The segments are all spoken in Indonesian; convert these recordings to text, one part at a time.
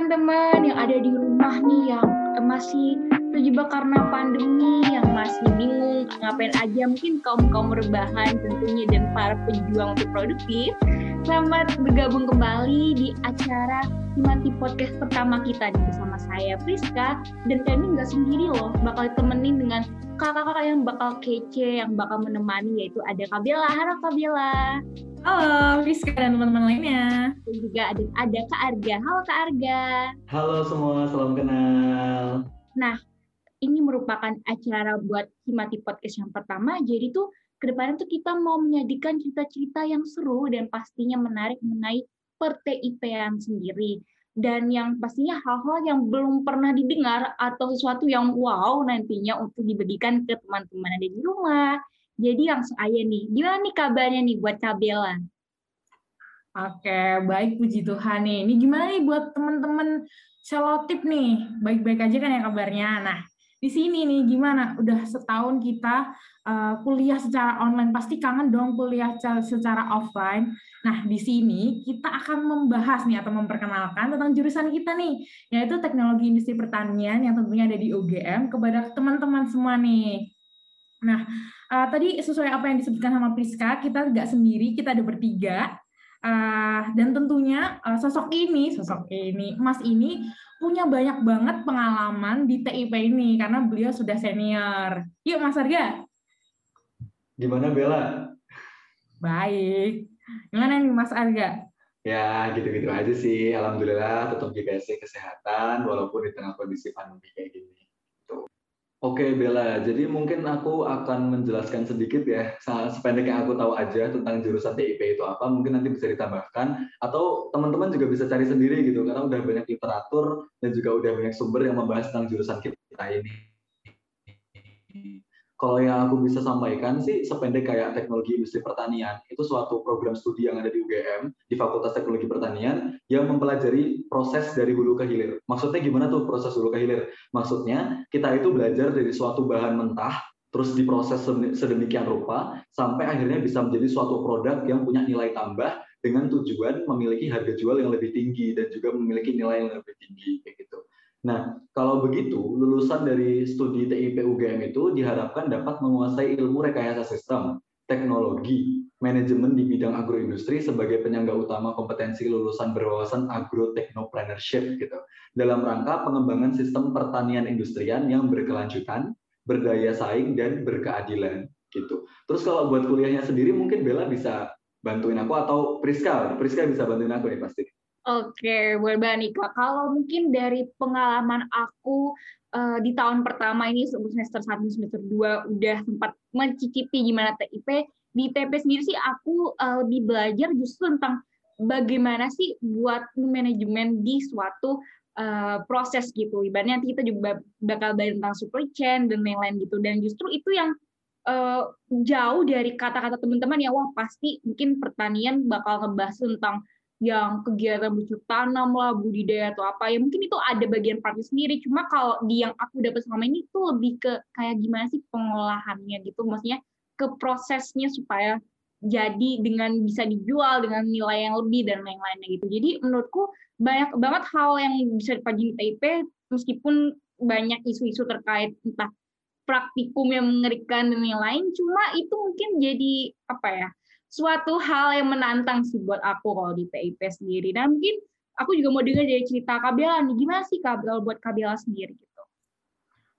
teman-teman yang ada di rumah nih yang masih terjebak karena pandemi, yang masih bingung ngapain aja, mungkin kaum-kaum rebahan tentunya dan para pejuang untuk produktif. Selamat bergabung kembali di acara Himati Podcast pertama kita nih bersama saya Friska dan kami nggak sendiri loh, bakal temenin dengan kakak-kakak yang bakal kece, yang bakal menemani yaitu ada Kabela. Halo Kabela. Halo, Rizka dan teman-teman lainnya. Dan juga ada, ada Kak Arga. Halo Kak Arga. Halo semua, salam kenal. Nah, ini merupakan acara buat Himati Podcast yang pertama. Jadi tuh ke depannya tuh kita mau menyajikan cerita-cerita yang seru dan pastinya menarik mengenai per TIP-an sendiri. Dan yang pastinya hal-hal yang belum pernah didengar atau sesuatu yang wow nantinya untuk dibagikan ke teman-teman ada di rumah, jadi langsung aja nih, gimana nih kabarnya nih buat Kabela? Oke, baik puji Tuhan nih. Ini gimana nih buat teman-teman selotip nih? Baik-baik aja kan ya kabarnya? Nah, di sini nih gimana? Udah setahun kita uh, kuliah secara online, pasti kangen dong kuliah secara offline. Nah, di sini kita akan membahas nih atau memperkenalkan tentang jurusan kita nih, yaitu Teknologi Industri Pertanian yang tentunya ada di UGM kepada teman-teman semua nih. Nah, uh, tadi sesuai apa yang disebutkan sama Priska, kita nggak sendiri, kita ada bertiga. Uh, dan tentunya uh, sosok ini, sosok ini, Mas ini punya banyak banget pengalaman di TIP ini karena beliau sudah senior. Yuk Mas Arga. Gimana Bella? Baik. Gimana nih Mas Arga? Ya gitu-gitu aja sih. Alhamdulillah tetap jaga kesehatan walaupun di tengah kondisi pandemi kayak gini. Oke Bella, jadi mungkin aku akan menjelaskan sedikit ya, sependek yang aku tahu aja tentang jurusan TIP itu apa, mungkin nanti bisa ditambahkan, atau teman-teman juga bisa cari sendiri gitu, karena udah banyak literatur dan juga udah banyak sumber yang membahas tentang jurusan kita ini. Kalau yang aku bisa sampaikan sih sependek kayak teknologi industri pertanian, itu suatu program studi yang ada di UGM, di Fakultas Teknologi Pertanian, yang mempelajari proses dari hulu ke hilir. Maksudnya gimana tuh proses hulu ke hilir? Maksudnya kita itu belajar dari suatu bahan mentah, terus diproses sedemikian rupa, sampai akhirnya bisa menjadi suatu produk yang punya nilai tambah dengan tujuan memiliki harga jual yang lebih tinggi dan juga memiliki nilai yang lebih tinggi kayak gitu. Nah, kalau begitu, lulusan dari studi TIP UGM itu diharapkan dapat menguasai ilmu rekayasa sistem, teknologi, manajemen di bidang agroindustri sebagai penyangga utama kompetensi lulusan berwawasan agrotechnopreneurship gitu. Dalam rangka pengembangan sistem pertanian industrian yang berkelanjutan, berdaya saing dan berkeadilan gitu. Terus kalau buat kuliahnya sendiri mungkin Bella bisa bantuin aku atau Priska, Priska bisa bantuin aku nih pasti. Oke, buat Mbak Nika, kalau mungkin dari pengalaman aku uh, di tahun pertama ini semester 1, semester 2 udah sempat mencicipi gimana TIP, di TP sendiri sih aku uh, lebih belajar justru tentang bagaimana sih buat manajemen di suatu uh, proses gitu. Ibaratnya nanti kita juga bakal belajar tentang supply chain dan lain-lain gitu. Dan justru itu yang uh, jauh dari kata-kata teman-teman ya, wah pasti mungkin pertanian bakal ngebahas tentang yang kegiatan bercocok tanam lah, budidaya atau apa ya mungkin itu ada bagian partnya sendiri. Cuma kalau di yang aku dapat selama ini itu lebih ke kayak gimana sih pengolahannya gitu, maksudnya ke prosesnya supaya jadi dengan bisa dijual dengan nilai yang lebih dan lain-lainnya gitu. Jadi menurutku banyak banget hal yang bisa dipelajari TIP meskipun banyak isu-isu terkait entah praktikum yang mengerikan dan lain-lain, cuma itu mungkin jadi apa ya? Suatu hal yang menantang sih buat aku kalau di PIP sendiri. Dan mungkin aku juga mau dengar dari cerita Kabela nih, gimana sih Kabela buat Kabela sendiri gitu?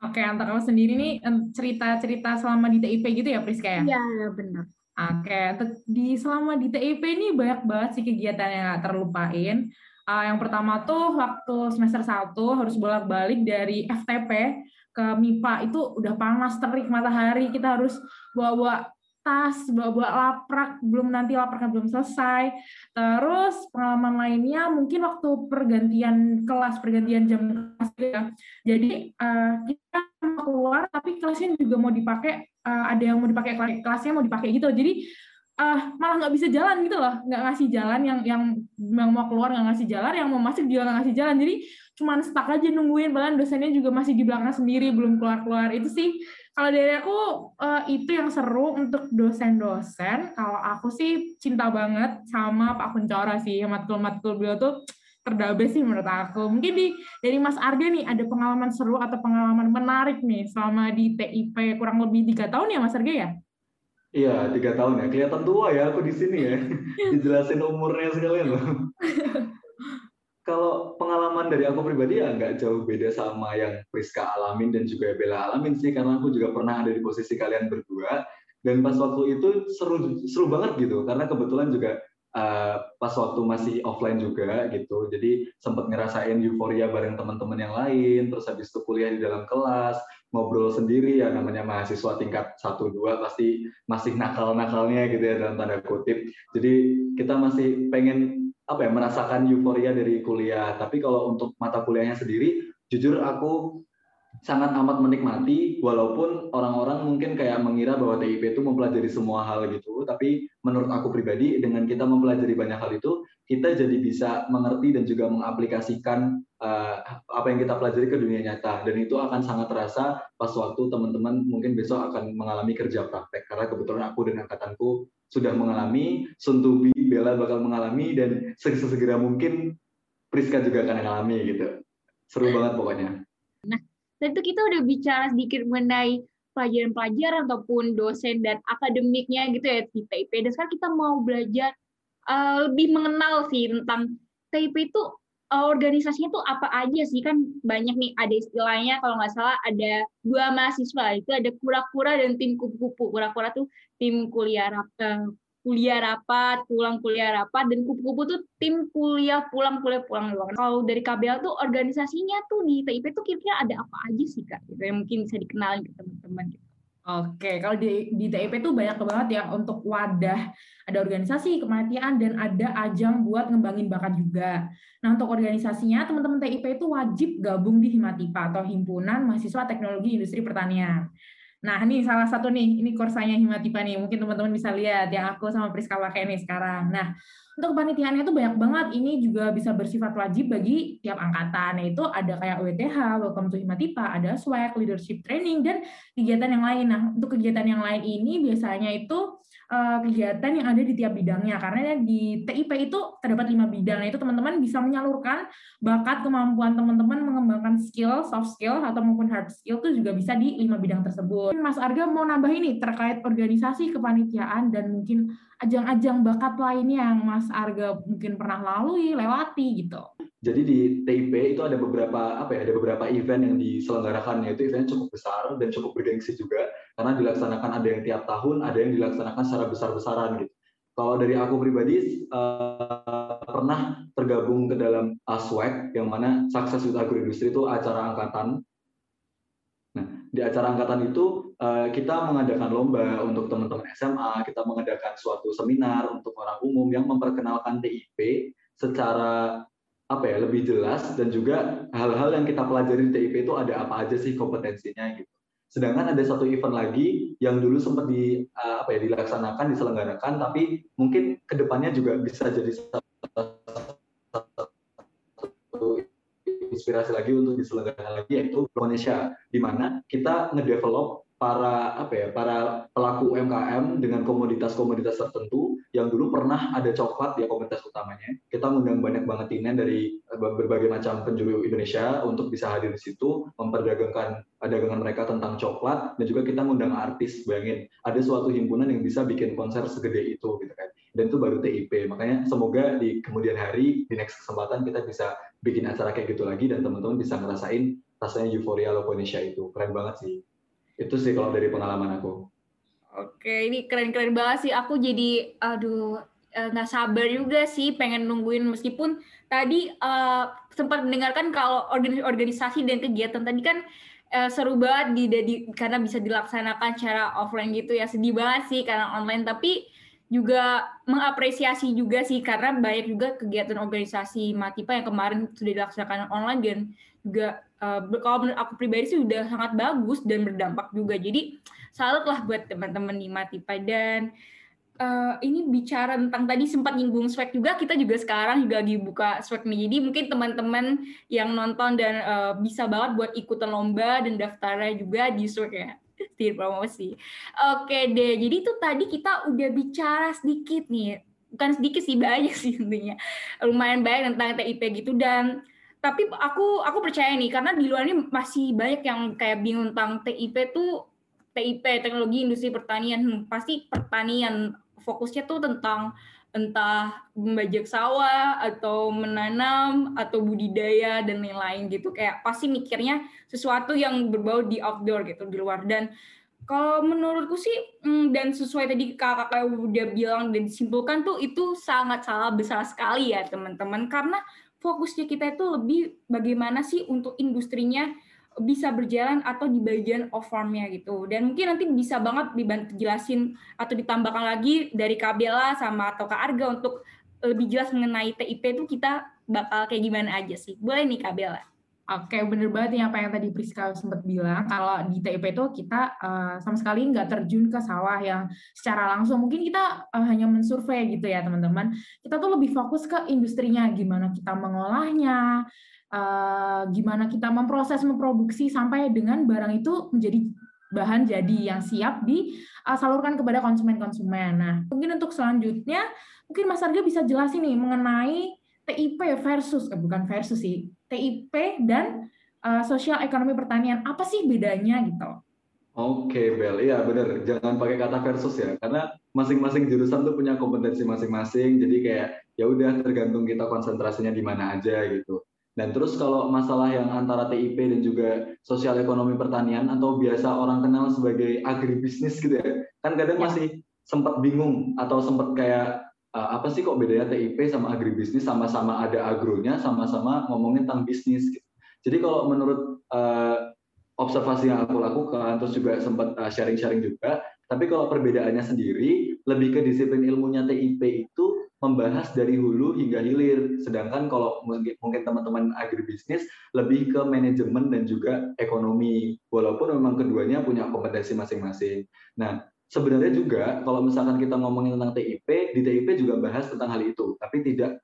Oke, antara kamu sendiri nih cerita-cerita selama di TIP gitu ya Priska ya? Iya, benar. Oke, di selama di TIP ini banyak banget sih kegiatan yang gak terlupain. Uh, yang pertama tuh waktu semester 1 harus bolak-balik dari FTP ke MIPA itu udah panas terik matahari kita harus bawa tas, bawa-bawa laprak, belum nanti lapraknya belum selesai. Terus pengalaman lainnya mungkin waktu pergantian kelas, pergantian jam kelas ya. Jadi uh, kita mau keluar tapi kelasnya juga mau dipakai, uh, ada yang mau dipakai kelasnya mau dipakai gitu. Jadi uh, malah nggak bisa jalan gitu loh, nggak ngasih jalan yang yang yang mau keluar nggak ngasih jalan, yang mau masuk juga nggak ngasih jalan. Jadi cuman stuck aja nungguin, bahkan dosennya juga masih di belakang sendiri belum keluar keluar. Itu sih kalau dari aku uh, itu yang seru untuk dosen-dosen. Kalau aku sih cinta banget sama Pak Kuncora sih, matkul-matkul beliau tuh terdabes sih menurut aku. Mungkin di dari Mas Arga nih ada pengalaman seru atau pengalaman menarik nih selama di TIP kurang lebih tiga tahun ya Mas Arga ya? Iya, tiga tahun ya. Kelihatan tua ya aku di sini ya. Dijelasin umurnya sekalian loh. Kalau pengalaman dari aku pribadi ya nggak jauh beda sama yang Priska alamin dan juga Bella alamin sih, karena aku juga pernah ada di posisi kalian berdua. Dan pas waktu itu seru seru banget gitu, karena kebetulan juga uh, pas waktu masih offline juga gitu. Jadi sempat ngerasain euforia bareng teman-teman yang lain, terus habis itu kuliah di dalam kelas, ngobrol sendiri ya namanya mahasiswa tingkat 1 2 pasti masih nakal-nakalnya gitu ya dalam tanda kutip. Jadi kita masih pengen apa ya merasakan euforia dari kuliah. Tapi kalau untuk mata kuliahnya sendiri, jujur aku sangat amat menikmati walaupun orang-orang mungkin kayak mengira bahwa TIP itu mempelajari semua hal gitu. Tapi menurut aku pribadi dengan kita mempelajari banyak hal itu kita jadi bisa mengerti dan juga mengaplikasikan uh, apa yang kita pelajari ke dunia nyata. Dan itu akan sangat terasa pas waktu teman-teman mungkin besok akan mengalami kerja praktek. Karena kebetulan aku dan angkatanku sudah mengalami Suntubi Bella bakal mengalami dan sesegera mungkin Priska juga akan mengalami gitu. Seru banget pokoknya. Nah tentu kita udah bicara sedikit mengenai pelajaran-pelajaran ataupun dosen dan akademiknya gitu ya di TIP dan sekarang kita mau belajar uh, lebih mengenal sih tentang TIP itu uh, organisasinya tuh apa aja sih? Kan banyak nih ada istilahnya kalau nggak salah ada dua mahasiswa itu ada kura-kura dan tim kupu-kupu. Kura-kura tuh tim kuliah uh, kuliah rapat pulang kuliah rapat dan kupu-kupu tuh tim kuliah pulang kuliah pulang doang kalau dari KBL tuh organisasinya tuh di TIP tuh kira-kira ada apa aja sih kak gitu yang mungkin bisa dikenalin ke teman-teman gitu Oke, kalau di, di TIP itu banyak banget ya untuk wadah, ada organisasi, kematian, dan ada ajang buat ngembangin bakat juga. Nah, untuk organisasinya, teman-teman TIP itu wajib gabung di Himatipa atau Himpunan Mahasiswa Teknologi Industri Pertanian. Nah, ini salah satu nih, ini kursanya Himatipa nih, mungkin teman-teman bisa lihat yang aku sama Priska pakai nih sekarang. Nah, untuk kepanitiaannya itu banyak banget. Ini juga bisa bersifat wajib bagi tiap angkatan. Yaitu ada kayak WTH, Welcome to Himatipa, ada swag, leadership training, dan kegiatan yang lain. Nah, untuk kegiatan yang lain ini biasanya itu kegiatan yang ada di tiap bidangnya. Karena di TIP itu terdapat lima bidang. Itu teman-teman bisa menyalurkan bakat kemampuan teman-teman mengembangkan skill, soft skill, atau maupun hard skill itu juga bisa di lima bidang tersebut. Mas Arga mau nambah ini terkait organisasi kepanitiaan dan mungkin ajang-ajang bakat lainnya yang Mas Arga mungkin pernah lalui, lewati gitu? Jadi di TIP itu ada beberapa apa ya, ada beberapa event yang diselenggarakan yaitu event cukup besar dan cukup bergengsi juga karena dilaksanakan ada yang tiap tahun, ada yang dilaksanakan secara besar-besaran gitu. Kalau dari aku pribadi uh, pernah tergabung ke dalam ASWEC yang mana Success with Agroindustry itu acara angkatan di acara angkatan itu eh, kita mengadakan lomba untuk teman-teman SMA, kita mengadakan suatu seminar untuk orang umum yang memperkenalkan TIP secara apa ya lebih jelas dan juga hal-hal yang kita pelajari di TIP itu ada apa aja sih kompetensinya gitu. Sedangkan ada satu event lagi yang dulu sempat di eh, apa ya dilaksanakan, diselenggarakan, tapi mungkin ke depannya juga bisa jadi inspirasi lagi untuk diselenggarakan lagi yaitu Indonesia di mana kita ngedevelop para apa ya para pelaku UMKM dengan komoditas-komoditas tertentu yang dulu pernah ada coklat ya komunitas utamanya. Kita mengundang banyak banget tinen dari eh, berbagai macam penjuru Indonesia untuk bisa hadir di situ memperdagangkan dagangan mereka tentang coklat dan juga kita mengundang artis bayangin ada suatu himpunan yang bisa bikin konser segede itu gitu kan. Dan itu baru TIP makanya semoga di kemudian hari di next kesempatan kita bisa bikin acara kayak gitu lagi dan teman-teman bisa ngerasain rasanya euforia Indonesia itu. Keren banget sih itu sih kalau dari pengalaman aku. Oke ini keren-keren banget sih. Aku jadi aduh eh, nggak sabar juga sih pengen nungguin. Meskipun tadi uh, sempat mendengarkan kalau organisasi dan kegiatan tadi kan uh, seru banget di, di karena bisa dilaksanakan secara offline gitu ya. Sedih banget sih karena online. Tapi juga mengapresiasi juga sih karena banyak juga kegiatan organisasi Matipa yang kemarin sudah dilaksanakan online dan juga uh, kalau menurut aku pribadi sih udah sangat bagus dan berdampak juga. Jadi salut lah buat teman-teman di Matipa dan uh, ini bicara tentang tadi sempat nyinggung swag juga kita juga sekarang juga lagi buka swag nih. Jadi mungkin teman-teman yang nonton dan uh, bisa banget buat ikutan lomba dan daftarnya juga di swag ya tim promosi. Oke deh, jadi itu tadi kita udah bicara sedikit nih bukan sedikit sih banyak sih intinya lumayan banyak tentang TIP gitu dan tapi aku aku percaya nih karena di luar ini masih banyak yang kayak bingung tentang TIP tuh TIP teknologi industri pertanian pasti pertanian fokusnya tuh tentang entah membajak sawah atau menanam atau budidaya dan lain-lain gitu. Kayak pasti mikirnya sesuatu yang berbau di outdoor gitu di luar. Dan kalau menurutku sih hmm, dan sesuai tadi kakak-kakak udah bilang dan disimpulkan tuh itu sangat salah besar sekali ya teman-teman. Karena fokusnya kita itu lebih bagaimana sih untuk industrinya bisa berjalan atau di bagian off farmnya gitu. Dan mungkin nanti bisa banget dibantu jelasin atau ditambahkan lagi dari Kabela sama atau Kak Arga untuk lebih jelas mengenai TIP itu kita bakal kayak gimana aja sih. Boleh nih Kabela. Oke, bener banget nih apa yang tadi Priska sempat bilang. Kalau di TIP itu kita uh, sama sekali nggak terjun ke sawah yang secara langsung. Mungkin kita uh, hanya mensurvei gitu ya teman-teman. Kita tuh lebih fokus ke industrinya, gimana kita mengolahnya, uh, gimana kita memproses, memproduksi sampai dengan barang itu menjadi bahan jadi yang siap disalurkan kepada konsumen-konsumen. Nah, mungkin untuk selanjutnya, mungkin Mas Arga bisa jelasin nih mengenai TIP versus, eh, bukan versus sih, TIP dan uh, sosial ekonomi pertanian. Apa sih bedanya gitu? Oke, Bel. Iya, benar. Jangan pakai kata versus ya, karena masing-masing jurusan tuh punya kompetensi masing-masing. Jadi kayak ya udah tergantung kita konsentrasinya di mana aja gitu. Dan terus kalau masalah yang antara TIP dan juga sosial ekonomi pertanian atau biasa orang kenal sebagai agribisnis gitu ya, kan kadang ya. masih sempat bingung atau sempat kayak uh, apa sih kok bedanya TIP sama agribisnis sama-sama ada agronya, sama-sama ngomongin tentang bisnis. Gitu. Jadi kalau menurut uh, observasi yang aku lakukan, terus juga sempat uh, sharing-sharing juga, tapi kalau perbedaannya sendiri, lebih ke disiplin ilmunya TIP itu membahas dari hulu hingga hilir. Sedangkan kalau mungkin teman-teman agribisnis lebih ke manajemen dan juga ekonomi. Walaupun memang keduanya punya kompetensi masing-masing. Nah, sebenarnya juga kalau misalkan kita ngomongin tentang TIP, di TIP juga bahas tentang hal itu, tapi tidak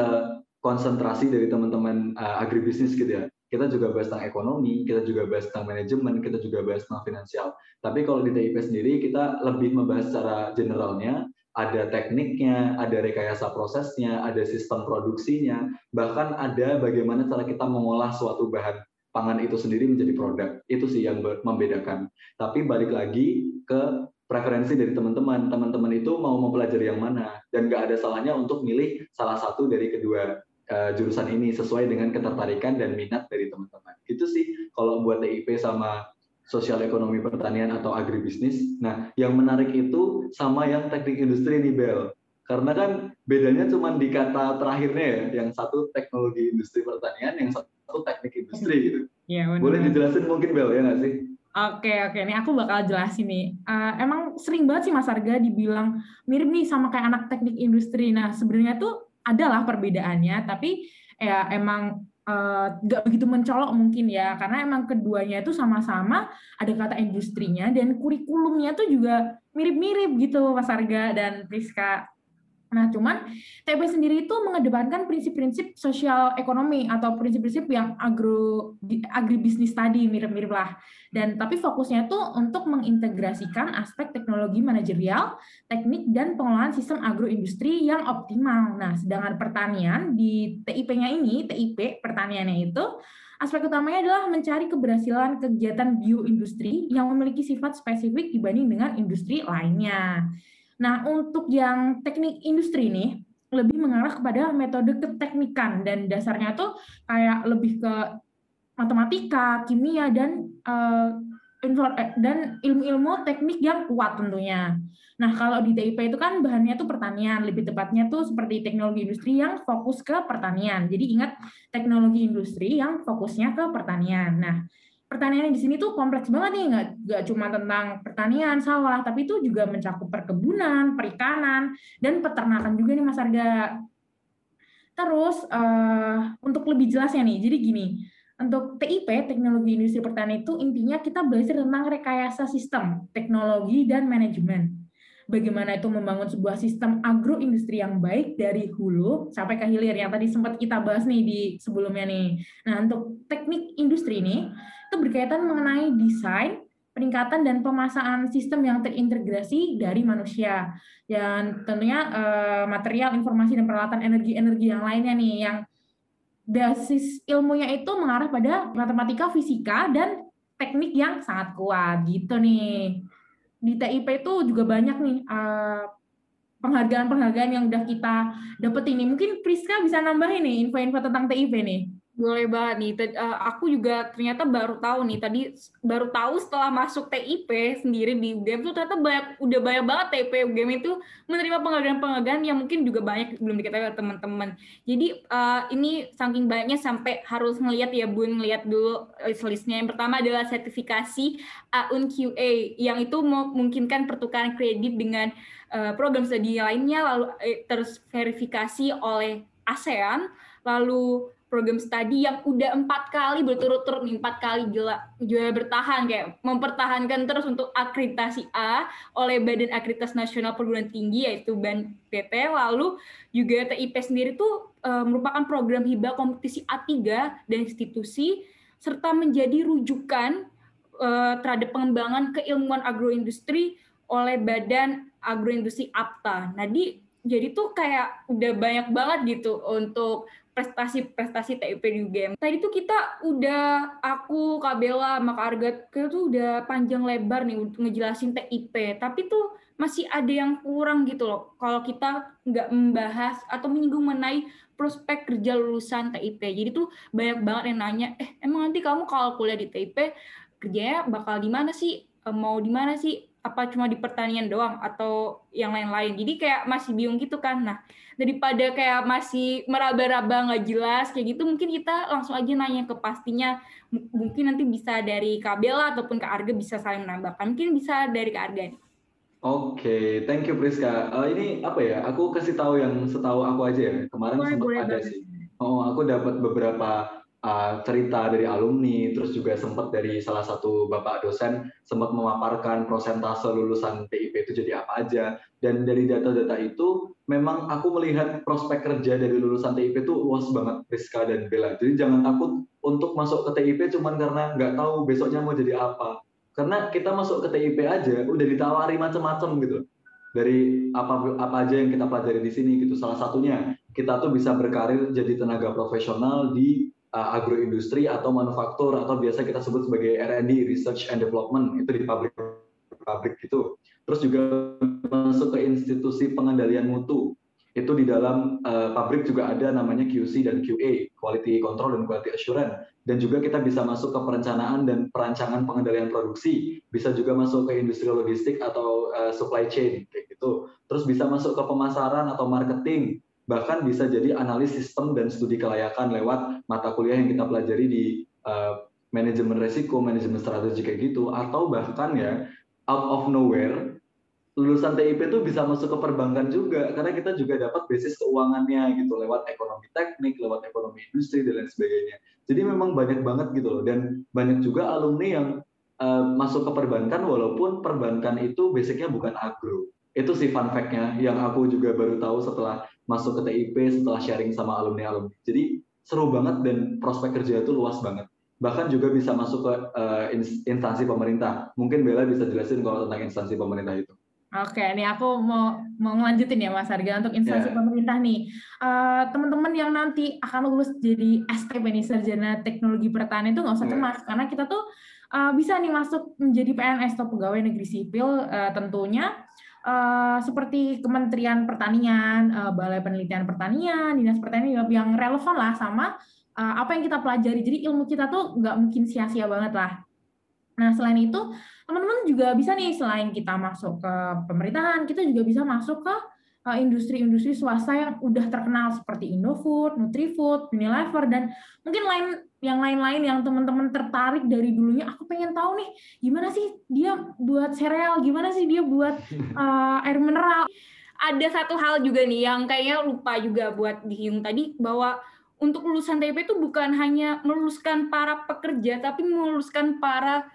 uh, konsentrasi dari teman-teman uh, agribisnis gitu ya. Kita juga bahas tentang ekonomi, kita juga bahas tentang manajemen, kita juga bahas tentang finansial. Tapi kalau di TIP sendiri kita lebih membahas secara generalnya, ada tekniknya, ada rekayasa prosesnya, ada sistem produksinya, bahkan ada bagaimana cara kita mengolah suatu bahan pangan itu sendiri menjadi produk. Itu sih yang membedakan. Tapi balik lagi ke preferensi dari teman-teman. Teman-teman itu mau mempelajari yang mana dan nggak ada salahnya untuk milih salah satu dari kedua uh, jurusan ini sesuai dengan ketertarikan dan minat dari teman-teman. Itu sih kalau buat TIP sama sosial ekonomi pertanian atau agribisnis. Nah, yang menarik itu sama yang teknik industri nih Bel. Karena kan bedanya cuma di kata terakhirnya ya, yang satu teknologi industri pertanian, yang satu teknik industri gitu. Ya, Boleh dijelasin mungkin Bel ya nggak sih? Oke oke, ini aku bakal jelasin nih. Uh, emang sering banget sih Mas Arga dibilang mirip nih sama kayak anak teknik industri. Nah sebenarnya tuh adalah perbedaannya, tapi ya emang nggak uh, begitu mencolok mungkin ya. Karena emang keduanya itu sama-sama ada kata industrinya dan kurikulumnya tuh juga mirip-mirip gitu Mas Arga dan Priska Nah, cuman TP sendiri itu mengedepankan prinsip-prinsip sosial ekonomi atau prinsip-prinsip yang agro agribisnis tadi mirip-mirip lah. Dan tapi fokusnya tuh untuk mengintegrasikan aspek teknologi manajerial, teknik dan pengelolaan sistem agroindustri yang optimal. Nah, sedangkan pertanian di TIP-nya ini, TIP pertaniannya itu aspek utamanya adalah mencari keberhasilan kegiatan bioindustri yang memiliki sifat spesifik dibanding dengan industri lainnya. Nah, untuk yang teknik industri ini lebih mengarah kepada metode keteknikan dan dasarnya tuh kayak lebih ke matematika, kimia dan uh, dan ilmu-ilmu teknik yang kuat tentunya. Nah, kalau di TIP itu kan bahannya tuh pertanian, lebih tepatnya tuh seperti teknologi industri yang fokus ke pertanian. Jadi ingat teknologi industri yang fokusnya ke pertanian. Nah, pertanian di sini tuh kompleks banget nih, nggak, nggak cuma tentang pertanian, sawah, tapi itu juga mencakup perkebunan, perikanan, dan peternakan juga nih Mas Arga. Terus uh, untuk lebih jelasnya nih, jadi gini, untuk TIP, Teknologi Industri Pertanian itu intinya kita belajar tentang rekayasa sistem, teknologi, dan manajemen. Bagaimana itu membangun sebuah sistem agroindustri yang baik dari hulu sampai ke hilir yang tadi sempat kita bahas nih di sebelumnya nih. Nah, untuk teknik industri ini, itu berkaitan mengenai desain, peningkatan dan pemasangan sistem yang terintegrasi dari manusia dan tentunya uh, material, informasi dan peralatan energi-energi yang lainnya nih yang basis ilmunya itu mengarah pada matematika, fisika dan teknik yang sangat kuat gitu nih. Di TIP itu juga banyak nih uh, penghargaan-penghargaan yang udah kita dapet ini. Mungkin Priska bisa nambahin nih info-info tentang TIP nih. Boleh banget nih. Uh, aku juga ternyata baru tahu nih tadi baru tahu setelah masuk TIP sendiri di UGM tuh ternyata banyak udah banyak banget TIP UGM itu menerima penghargaan-penghargaan yang mungkin juga banyak belum diketahui teman-teman. Jadi uh, ini saking banyaknya sampai harus ngelihat ya Bun ngelihat dulu listnya. Yang pertama adalah sertifikasi AUN QA yang itu memungkinkan pertukaran kredit dengan uh, program studi lainnya lalu eh, terus verifikasi oleh ASEAN lalu program studi yang udah empat kali berturut-turut nih empat kali gila juara bertahan kayak mempertahankan terus untuk akreditasi A oleh Badan Akreditasi Nasional Perguruan Tinggi yaitu BAN PT lalu juga TIP sendiri tuh e, merupakan program hibah kompetisi A3 dan institusi serta menjadi rujukan e, terhadap pengembangan keilmuan agroindustri oleh Badan Agroindustri APTA. Nah, di jadi tuh kayak udah banyak banget gitu untuk prestasi-prestasi TIP di UGM. Tadi tuh kita udah aku, Kak sama Kak Arga kita tuh udah panjang lebar nih untuk ngejelasin TIP. Tapi tuh masih ada yang kurang gitu loh. Kalau kita nggak membahas atau menyinggung mengenai prospek kerja lulusan TIP. Jadi tuh banyak banget yang nanya, eh emang nanti kamu kalau kuliah di TIP kerjanya bakal di mana sih? Mau di mana sih? Apa cuma di pertanian doang atau yang lain-lain. Jadi kayak masih bingung gitu kan. Nah, daripada kayak masih meraba-raba nggak jelas kayak gitu, mungkin kita langsung aja nanya ke pastinya. Mungkin nanti bisa dari Kak Bella ataupun Kak Arga bisa saling menambahkan. Mungkin bisa dari Kak Arga nih. Oke, okay, thank you Priska. Uh, ini apa ya? Aku kasih tahu yang setahu aku aja ya. Kemarin boleh, sempat boleh ada sih. Oh, aku dapat beberapa uh, cerita dari alumni, terus juga sempat dari salah satu bapak dosen sempat memaparkan prosentase lulusan TIP itu jadi apa aja. Dan dari data-data itu, memang aku melihat prospek kerja dari lulusan TIP itu luas banget, Rizka dan Bella. Jadi jangan takut untuk masuk ke TIP cuman karena nggak tahu besoknya mau jadi apa. Karena kita masuk ke TIP aja udah ditawari macam-macam gitu dari apa apa aja yang kita pelajari di sini gitu. Salah satunya kita tuh bisa berkarir jadi tenaga profesional di uh, agroindustri atau manufaktur atau biasa kita sebut sebagai R&D (Research and Development) itu di pabrik-pabrik itu. Terus juga masuk ke institusi pengendalian mutu. Itu di dalam uh, pabrik juga ada namanya QC dan QA (Quality Control dan Quality Assurance). Dan juga kita bisa masuk ke perencanaan dan perancangan pengendalian produksi. Bisa juga masuk ke industri logistik atau uh, supply chain kayak gitu. Terus bisa masuk ke pemasaran atau marketing bahkan bisa jadi analis sistem dan studi kelayakan lewat mata kuliah yang kita pelajari di uh, manajemen resiko, manajemen strategi kayak gitu, atau bahkan ya out of nowhere lulusan TIP itu bisa masuk ke perbankan juga karena kita juga dapat basis keuangannya gitu lewat ekonomi teknik, lewat ekonomi industri dan lain sebagainya. Jadi memang banyak banget gitu loh dan banyak juga alumni yang uh, masuk ke perbankan walaupun perbankan itu basicnya bukan agro. Itu sih fun fact-nya yang aku juga baru tahu setelah masuk ke TIP setelah sharing sama alumni-alumni. Jadi seru banget dan prospek kerja itu luas banget. Bahkan juga bisa masuk ke uh, instansi pemerintah. Mungkin Bella bisa jelasin kalau tentang instansi pemerintah itu. Oke, ini aku mau mau ngelanjutin ya Mas Harga untuk instansi yeah. pemerintah nih. Uh, teman-teman yang nanti akan lulus jadi STP nih Sarjana Teknologi Pertanian itu nggak usah iya. cemas yeah. karena kita tuh uh, bisa nih masuk menjadi PNS atau pegawai negeri sipil uh, tentunya uh, seperti Kementerian Pertanian, uh, Balai Penelitian Pertanian, Dinas Pertanian yang relevan lah sama uh, apa yang kita pelajari. Jadi ilmu kita tuh nggak mungkin sia-sia banget lah. Nah, selain itu, teman-teman juga bisa nih, selain kita masuk ke pemerintahan, kita juga bisa masuk ke industri-industri swasta yang udah terkenal seperti Indofood, Nutrifood, Unilever, dan mungkin lain yang lain-lain yang teman-teman tertarik dari dulunya aku pengen tahu nih gimana sih dia buat sereal? Gimana sih dia buat uh, air mineral? Ada satu hal juga nih yang kayaknya lupa juga buat dihitung tadi bahwa untuk lulusan TP itu bukan hanya meluluskan para pekerja tapi meluluskan para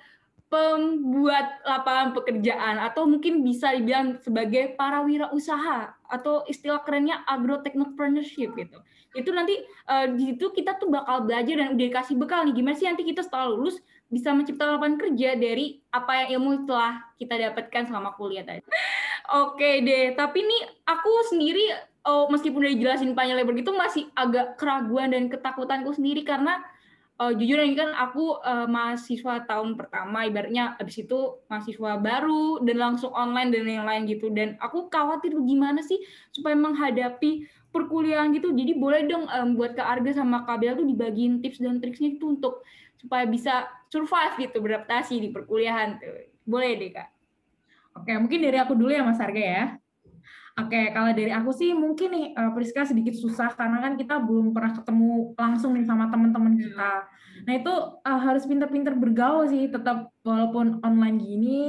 pembuat lapangan pekerjaan atau mungkin bisa dibilang sebagai para wirausaha atau istilah kerennya agrotechnopreneurship gitu. Itu nanti uh, di situ kita tuh bakal belajar dan udah dikasih bekal nih gimana sih nanti kita setelah lulus bisa menciptakan lapangan kerja dari apa yang ilmu telah kita dapatkan selama kuliah tadi. Oke deh, tapi nih aku sendiri oh, meskipun udah dijelasin panjang lebar gitu masih agak keraguan dan ketakutanku sendiri karena uh, jujur ini kan aku uh, mahasiswa tahun pertama ibaratnya abis itu mahasiswa baru dan langsung online dan lain-lain gitu. Dan aku khawatir gimana sih supaya menghadapi perkuliahan gitu. Jadi boleh dong um, buat Kak Arga sama Kak Bella tuh dibagiin tips dan triknya itu untuk supaya bisa survive gitu beradaptasi di perkuliahan tuh. Boleh deh Kak. Oke mungkin dari aku dulu ya Mas Arga ya. Oke, kalau dari aku sih mungkin nih uh, Priska sedikit susah karena kan kita belum pernah ketemu langsung nih sama teman-teman kita. Nah itu uh, harus pinter-pinter bergaul sih, tetap walaupun online gini,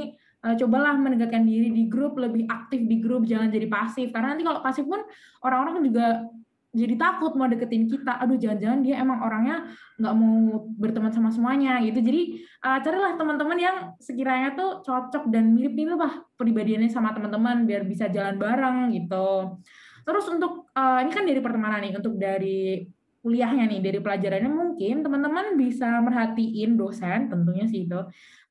uh, cobalah menegakkan diri di grup, lebih aktif di grup, jangan jadi pasif. Karena nanti kalau pasif pun orang-orang juga jadi takut mau deketin kita. Aduh, jangan-jangan dia emang orangnya nggak mau berteman sama semuanya gitu. Jadi uh, carilah teman-teman yang sekiranya tuh cocok dan mirip-mirip lah pribadiannya sama teman-teman biar bisa jalan bareng gitu. Terus untuk uh, ini kan dari pertemanan nih, untuk dari kuliahnya nih, dari pelajarannya mungkin teman-teman bisa merhatiin dosen tentunya sih itu.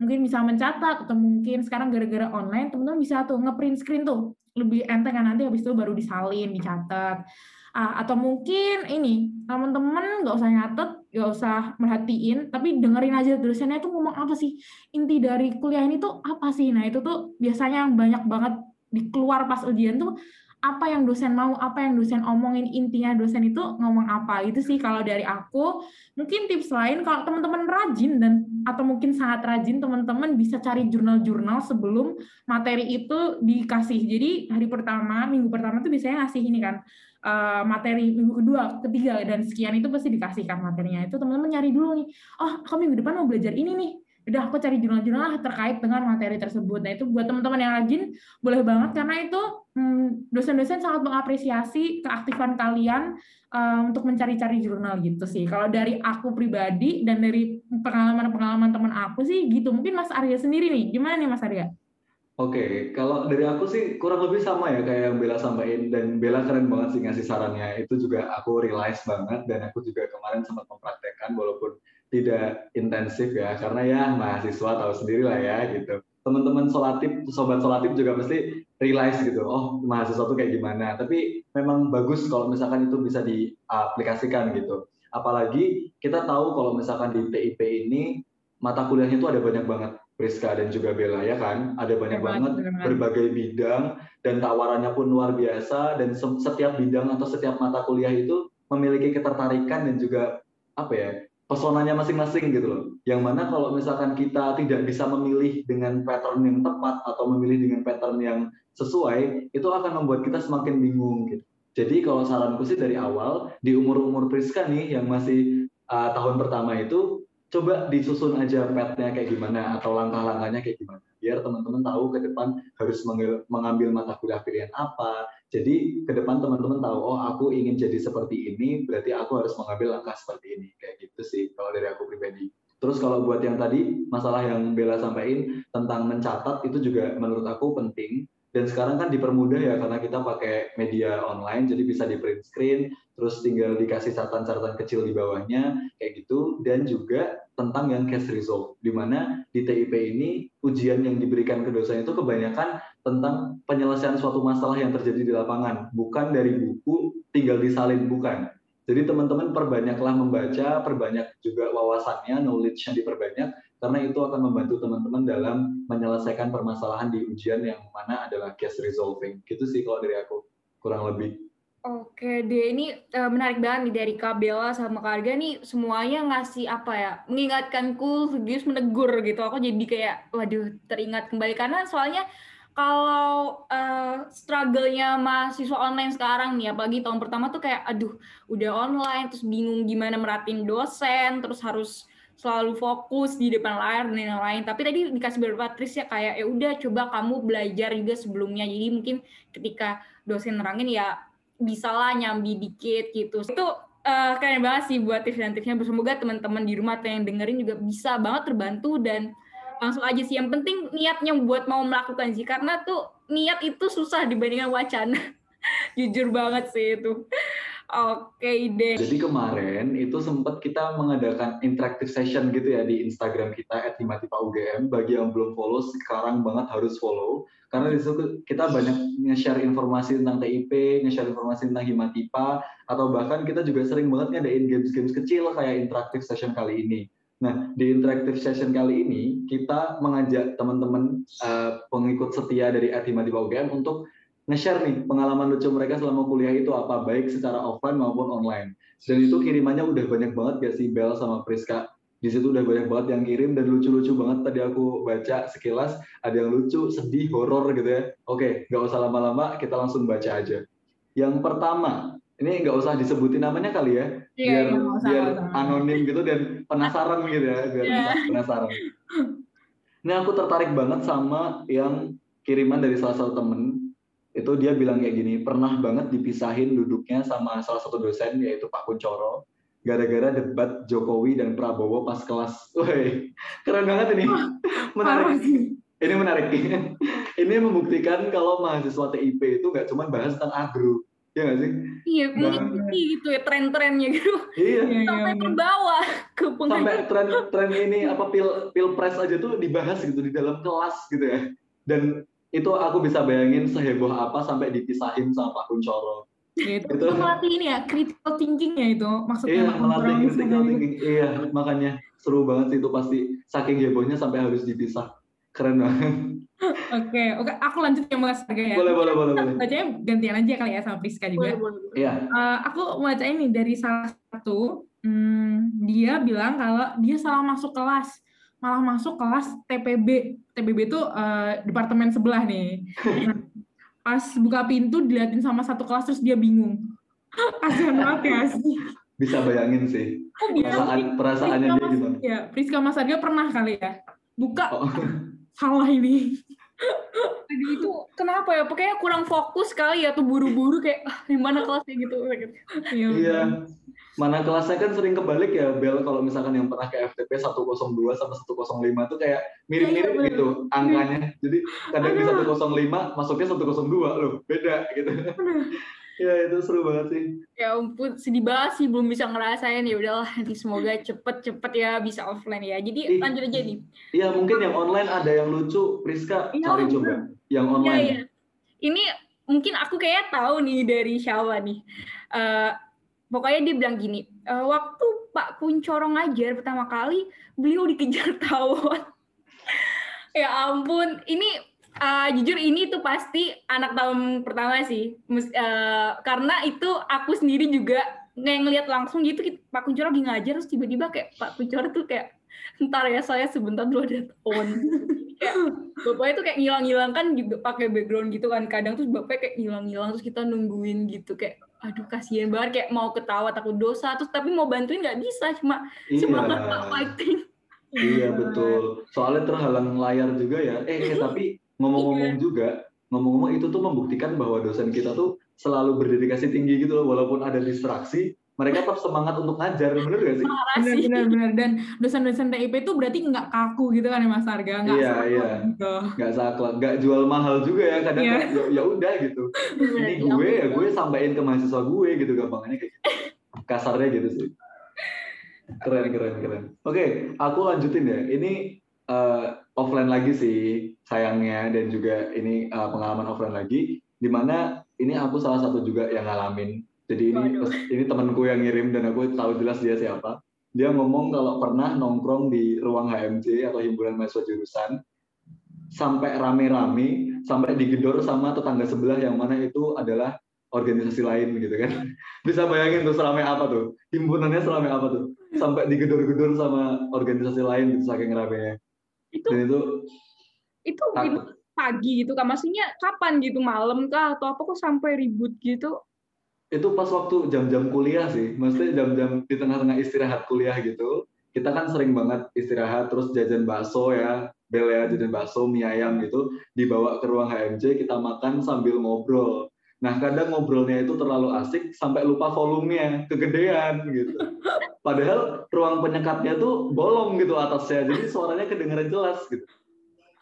Mungkin bisa mencatat atau mungkin sekarang gara-gara online teman-teman bisa tuh ngeprint screen tuh lebih enteng kan nanti habis itu baru disalin, dicatat Ah, atau mungkin ini teman-teman nggak usah nyatet, nggak usah merhatiin, tapi dengerin aja dosennya itu ngomong apa sih inti dari kuliah ini tuh apa sih? Nah itu tuh biasanya yang banyak banget dikeluar pas ujian tuh apa yang dosen mau, apa yang dosen omongin, intinya dosen itu ngomong apa. Itu sih kalau dari aku. Mungkin tips lain kalau teman-teman rajin dan atau mungkin sangat rajin teman-teman bisa cari jurnal-jurnal sebelum materi itu dikasih. Jadi hari pertama, minggu pertama tuh biasanya ngasih ini kan uh, materi minggu kedua, ketiga dan sekian itu pasti dikasihkan materinya. Itu teman-teman nyari dulu nih. Oh, aku minggu depan mau belajar ini nih. Udah aku cari jurnal-jurnal terkait dengan materi tersebut. Nah, itu buat teman-teman yang rajin boleh banget karena itu dosen-dosen sangat mengapresiasi keaktifan kalian uh, untuk mencari-cari jurnal gitu sih. Kalau dari aku pribadi dan dari pengalaman-pengalaman teman aku sih gitu. Mungkin Mas Arya sendiri nih, gimana nih Mas Arya? Oke, kalau dari aku sih kurang lebih sama ya kayak yang Bella sampaikan dan Bella keren banget sih ngasih sarannya. Itu juga aku realize banget dan aku juga kemarin sempat mempraktekkan walaupun tidak intensif ya karena ya mahasiswa tahu sendiri lah ya gitu. Teman-teman solatif, sobat solatif juga pasti realize gitu. Oh, mahasiswa tuh kayak gimana. Tapi memang bagus kalau misalkan itu bisa diaplikasikan gitu. Apalagi kita tahu kalau misalkan di TIP ini mata kuliahnya itu ada banyak banget Priska dan juga Bella ya kan ada banyak Benar, banget benar. berbagai bidang dan tawarannya pun luar biasa dan setiap bidang atau setiap mata kuliah itu memiliki ketertarikan dan juga apa ya pesonanya masing-masing gitu loh. Yang mana kalau misalkan kita tidak bisa memilih dengan pattern yang tepat atau memilih dengan pattern yang sesuai itu akan membuat kita semakin bingung gitu. Jadi kalau saranku sih dari awal di umur-umur Priska nih yang masih uh, tahun pertama itu coba disusun aja petnya kayak gimana atau langkah-langkahnya kayak gimana biar teman-teman tahu ke depan harus mengambil mata kuliah pilihan apa jadi ke depan teman-teman tahu oh aku ingin jadi seperti ini berarti aku harus mengambil langkah seperti ini. Kayak gitu sih kalau dari aku pribadi. Terus kalau buat yang tadi masalah yang Bella sampaikan tentang mencatat itu juga menurut aku penting. Dan sekarang kan dipermudah ya karena kita pakai media online jadi bisa di print screen terus tinggal dikasih catatan-catatan kecil di bawahnya kayak gitu. Dan juga tentang yang case result di mana di TIP ini ujian yang diberikan ke dosen itu kebanyakan tentang penyelesaian suatu masalah yang terjadi di lapangan bukan dari buku tinggal disalin bukan jadi teman-teman perbanyaklah membaca perbanyak juga wawasannya knowledge-nya diperbanyak karena itu akan membantu teman-teman dalam menyelesaikan permasalahan di ujian yang mana adalah case resolving. Gitu sih kalau dari aku kurang lebih. Oke deh, ini uh, menarik banget nih dari Kak Bella sama Kak Arga nih semuanya ngasih apa ya, mengingatkanku serius menegur gitu. Aku jadi kayak, waduh teringat kembali. Karena soalnya kalau uh, struggle-nya mahasiswa online sekarang nih, apalagi tahun pertama tuh kayak, aduh udah online, terus bingung gimana meratin dosen, terus harus selalu fokus di depan layar dan lain-lain. Tapi tadi dikasih beberapa tris ya kayak ya udah coba kamu belajar juga sebelumnya. Jadi mungkin ketika dosen nerangin ya bisalah nyambi dikit gitu. Itu uh, keren banget sih buat tips dan tipsnya. Semoga teman-teman di rumah atau yang dengerin juga bisa banget terbantu dan langsung aja sih. Yang penting niatnya buat mau melakukan sih. Karena tuh niat itu susah dibandingkan wacana. Jujur banget sih itu. Oke ide. Jadi kemarin itu sempat kita mengadakan interactive session gitu ya di Instagram kita @himatipaugm. Bagi yang belum follow sekarang banget harus follow karena di situ kita banyak nge-share informasi tentang TIP, nge-share informasi tentang Himatipa atau bahkan kita juga sering banget ngadain games-games kecil kayak interactive session kali ini. Nah, di interactive session kali ini kita mengajak teman-teman uh, pengikut setia dari Himatipa UGM untuk nge-share nih pengalaman lucu mereka selama kuliah itu apa baik secara offline maupun online. Dan itu kirimannya udah banyak banget gak sih Bel sama Priska. Di situ udah banyak banget yang kirim dan lucu-lucu banget. Tadi aku baca sekilas ada yang lucu sedih horor gitu ya. Oke nggak usah lama-lama kita langsung baca aja. Yang pertama ini nggak usah disebutin namanya kali ya Iya, biar usah, biar anonim gitu dan penasaran gitu ya biar Iya. penasaran ini aku tertarik banget sama yang kiriman dari salah satu temen itu dia bilang kayak gini pernah banget dipisahin duduknya sama salah satu dosen yaitu Pak Kuncoro gara-gara debat Jokowi dan Prabowo pas kelas. Woi, keren banget ini. Menarik. Ini menarik. ini membuktikan kalau mahasiswa TIP itu nggak cuma bahas tentang agro. Ya nggak sih? Iya, mengikuti gitu ya tren-trennya gitu. Iya. Iya, iya, Sampai iya. terbawa ke Sampai pengajian. tren tren ini apa pil pilpres aja tuh dibahas gitu di dalam kelas gitu ya. Dan itu aku bisa bayangin seheboh apa sampai dipisahin sama Pak Kuncoro. Gitu. Itu Itu melatih ini ya, critical thinking-nya itu. Maksudnya Iya, melatih critical thinking. Iya, makanya seru banget sih itu pasti saking hebohnya sampai harus dipisah. Keren banget. Oke, oke, aku lanjut ya Mas Arga ya. Boleh, boleh, boleh, boleh. Bacanya gantian aja kali ya sama Priska juga. Boleh, boleh. Iya. Eh, aku baca ini dari salah satu, hmm, dia bilang kalau dia salah masuk kelas, malah masuk kelas TPB. TPB itu eh, departemen sebelah nih. Pas buka pintu diliatin sama satu kelas terus dia bingung. Kasihan banget ya sih. Bisa bayangin sih. Oh, dia Perasaan perasaannya Priska dia gimana. ya, Priska Mas Arga pernah kali ya buka Oh, salah ini. Aduh, itu kenapa ya? Pokoknya kurang fokus kali ya tuh buru-buru kayak ah, di mana kelasnya gitu. Iya. iya. Mana kelasnya kan sering kebalik ya, Bel kalau misalkan yang pernah ke FTP 102 sama 105 tuh kayak mirip-mirip Iya, iya, gitu angkanya. Jadi kadang di 105 masuknya 102 loh, beda gitu. Ya itu seru banget sih. Ya ampun, sedih banget sih belum bisa ngerasain ya udahlah nanti semoga cepet-cepet ya bisa offline ya. Jadi Ih. lanjut aja nih. Iya mungkin yang online ada yang lucu, Priska Iya, cari bener. coba. Yang Iya, online. iya. Ini mungkin aku kayak tahu nih dari Syawa nih. Eh, pokoknya dia bilang gini, "Eh, waktu Pak Kuncoro ngajar pertama kali, beliau dikejar tawon. ya ampun, ini eh, jujur ini tuh pasti anak tahun pertama sih. Mus- eh, karena itu aku sendiri juga nggak ngeliat langsung gitu Pak Kuncoro lagi ngajar terus tiba-tiba kayak Pak Kuncoro tuh kayak ntar ya saya sebentar dulu ada kayak bapaknya tuh kayak ngilang-ngilang kan juga pakai background gitu kan kadang tuh bapaknya kayak ngilang-ngilang terus kita nungguin gitu kayak aduh kasihan banget kayak mau ketawa takut dosa terus tapi mau bantuin nggak bisa cuma cuma Iya. bapak fighting Iya betul. Soalnya terhalang layar juga ya. Eh, eh, tapi ngomong-ngomong juga, ngomong-ngomong itu tuh membuktikan bahwa dosen kita tuh selalu berdedikasi tinggi gitu loh, walaupun ada distraksi, mereka tetap semangat untuk ngajar, bener gak sih? benar benar dan dosen-dosen TIP itu berarti nggak kaku gitu kan ya Mas Arga nggak Iya, saklek iya. gitu Gak saklek, gak jual mahal juga ya, kadang Iya. ya, ya udah gitu. Ini gue ya gue sampaikan ke mahasiswa gue gitu gampangannya kayak gitu. Kasarnya gitu sih. Keren, keren, keren. Oke, aku lanjutin ya. Ini eh, offline lagi sih sayangnya. Dan juga ini eh, pengalaman offline lagi di mana ini aku salah satu juga yang ngalamin. Jadi ini Waduh. ini temanku yang ngirim dan aku tahu jelas dia siapa. Dia ngomong kalau pernah nongkrong di ruang HMJ atau himpunan mahasiswa jurusan sampai rame-rame sampai digedor sama tetangga sebelah yang mana itu adalah organisasi lain gitu kan. Bisa bayangin tuh seramai apa tuh? Himpunannya seramai apa tuh? Sampai digedor-gedor sama organisasi lain gitu saking ramenya itu dan itu itu pagi gitu kan? Maksudnya kapan gitu? Malam kah? Atau apa kok sampai ribut gitu? Itu pas waktu jam-jam kuliah sih. Maksudnya jam-jam di tengah-tengah istirahat kuliah gitu kita kan sering banget istirahat terus jajan bakso ya. Bel ya jajan bakso mie ayam gitu dibawa ke ruang HMJ kita makan sambil ngobrol. Nah kadang ngobrolnya itu terlalu asik sampai lupa volumenya. Kegedean gitu padahal ruang penyekatnya tuh bolong gitu atasnya jadi suaranya kedengeran jelas gitu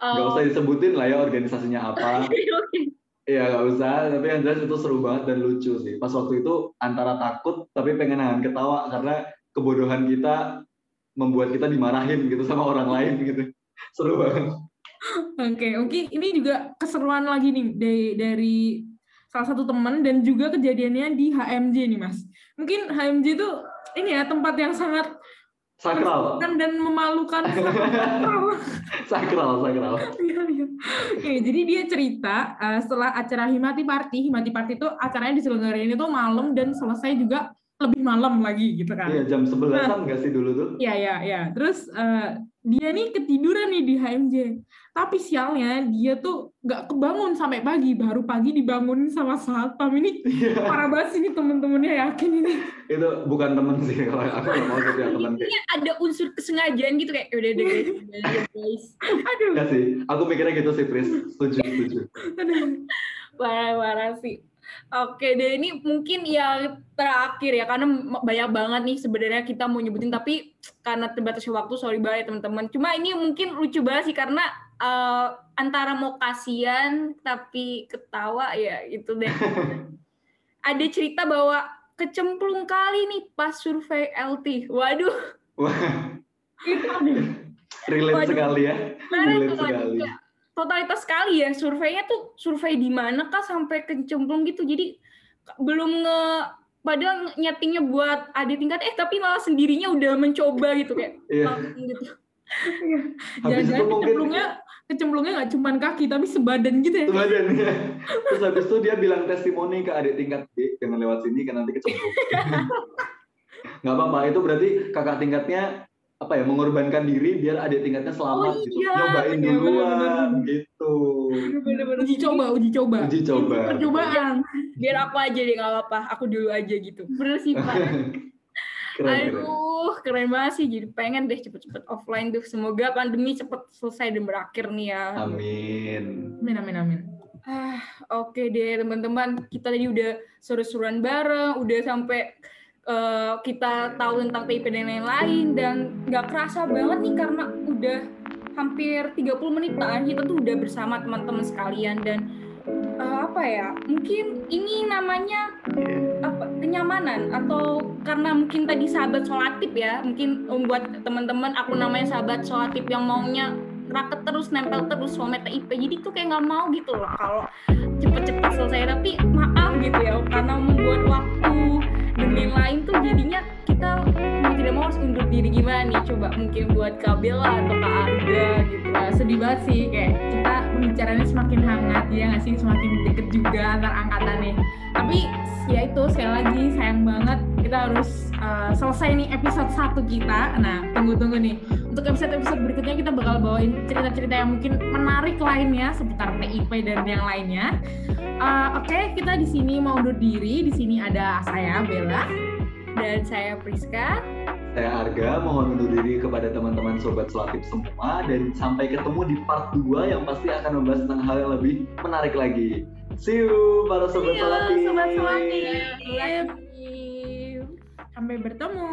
Oh, usah disebutin lah ya organisasinya apa Iya nggak usah, tapi yang jelas itu seru banget dan lucu sih. Pas waktu itu antara takut tapi pengen nahan ketawa karena kebodohan kita membuat kita dimarahin gitu sama orang lain gitu. Seru banget. Oke, oke. Ini juga keseruan lagi nih dari, dari salah satu teman dan juga kejadiannya di HMJ nih Mas. Mungkin HMJ itu ini ya tempat yang sangat sakral. dan memalukan. Sakral sakral. Oke, jadi dia cerita uh, setelah acara Himati Party Himati Party itu acaranya diselenggarain itu malam dan selesai juga lebih malam lagi gitu kan. Iya jam sebelasan nggak sih dulu tuh? iya iya iya. Terus uh, dia nih ketiduran nih di HMJ tapi sialnya dia tuh nggak kebangun sampai pagi. Baru pagi dibangunin sama satpam. Ini yeah. parah banget sih ini temen-temennya yakin ini. Itu bukan temen sih kalau aku nggak mau jadi temen. Kayak ada unsur kesengajaan gitu kayak udah deh guys aduh. Gak sih aku mikirnya gitu sih Pris. Setuju setuju. Parah parah sih Oke deh, ini mungkin yang terakhir ya, karena banyak banget nih sebenarnya kita mau nyebutin, tapi karena terbatasnya waktu, sorry banget ya teman-teman. Cuma ini mungkin lucu banget sih, karena uh, antara mau kasihan tapi ketawa ya itu deh. Ada cerita bahwa kecemplung kali nih pas survei LT. Waduh. Wah. itu Relate Waduh. sekali ya. Relate sekali totalitas sekali ya surveinya tuh survei di mana kah sampai kecemplung gitu jadi belum nge padahal nyetingnya buat adik tingkat eh tapi malah sendirinya udah mencoba gitu kayak yeah. gitu. Jangan kecemplungnya kecemplungnya nggak cuma kaki tapi sebadan gitu ya. Sebadan ya. Terus habis itu dia bilang testimoni ke adik tingkat D jangan lewat sini kan nanti kecemplung. nggak apa-apa itu berarti kakak tingkatnya apa ya mengorbankan diri biar adik tingkatnya selamat oh, gitu iya. nyobain iya, duluan bener, gitu uji coba uji coba uji coba percobaan biar aku aja deh nggak apa-apa aku dulu aja gitu bener sih pak keren, Aduh, keren. keren banget sih. Jadi pengen deh cepet-cepet offline tuh. Semoga pandemi cepet selesai dan berakhir nih ya. Amin. Amin, amin, amin. Ah, oke okay deh teman-teman. Kita tadi udah seru-seruan bareng, udah sampai uh, kita tahu tentang PIP dan lain-lain dan nggak kerasa banget nih karena udah hampir 30 menitan kita tuh udah bersama teman-teman sekalian dan uh, apa ya mungkin ini namanya apa kenyamanan atau karena mungkin tadi sahabat solatif ya mungkin membuat teman-teman aku namanya sahabat solatif yang maunya raket terus nempel terus sama IP jadi tuh kayak nggak mau gitu loh kalau cepet-cepet selesai tapi maaf gitu ya karena membuat waktu demi lain tuh jadinya kita mau tidak mau harus undur diri gimana nih? Coba mungkin buat Kabel atau Kak Arga gitu. Nah, sedih banget sih. Kayak kita pembicaranya semakin hangat ya nggak sih? Semakin deket juga antar angkatan nih tapi ya itu sekali lagi sayang banget kita harus uh, selesai nih episode satu kita nah tunggu-tunggu nih untuk episode-episode berikutnya kita bakal bawain cerita-cerita yang mungkin menarik lainnya seputar TIP dan yang lainnya uh, oke okay, kita di sini mau undur diri di sini ada saya Bella dan saya Priska. Saya Arga, mohon undur diri kepada teman-teman sobat selatif semua dan sampai ketemu di part 2 yang pasti akan membahas tentang hal yang lebih menarik lagi. See you para sobat selatif. Sobat. Sampai bertemu.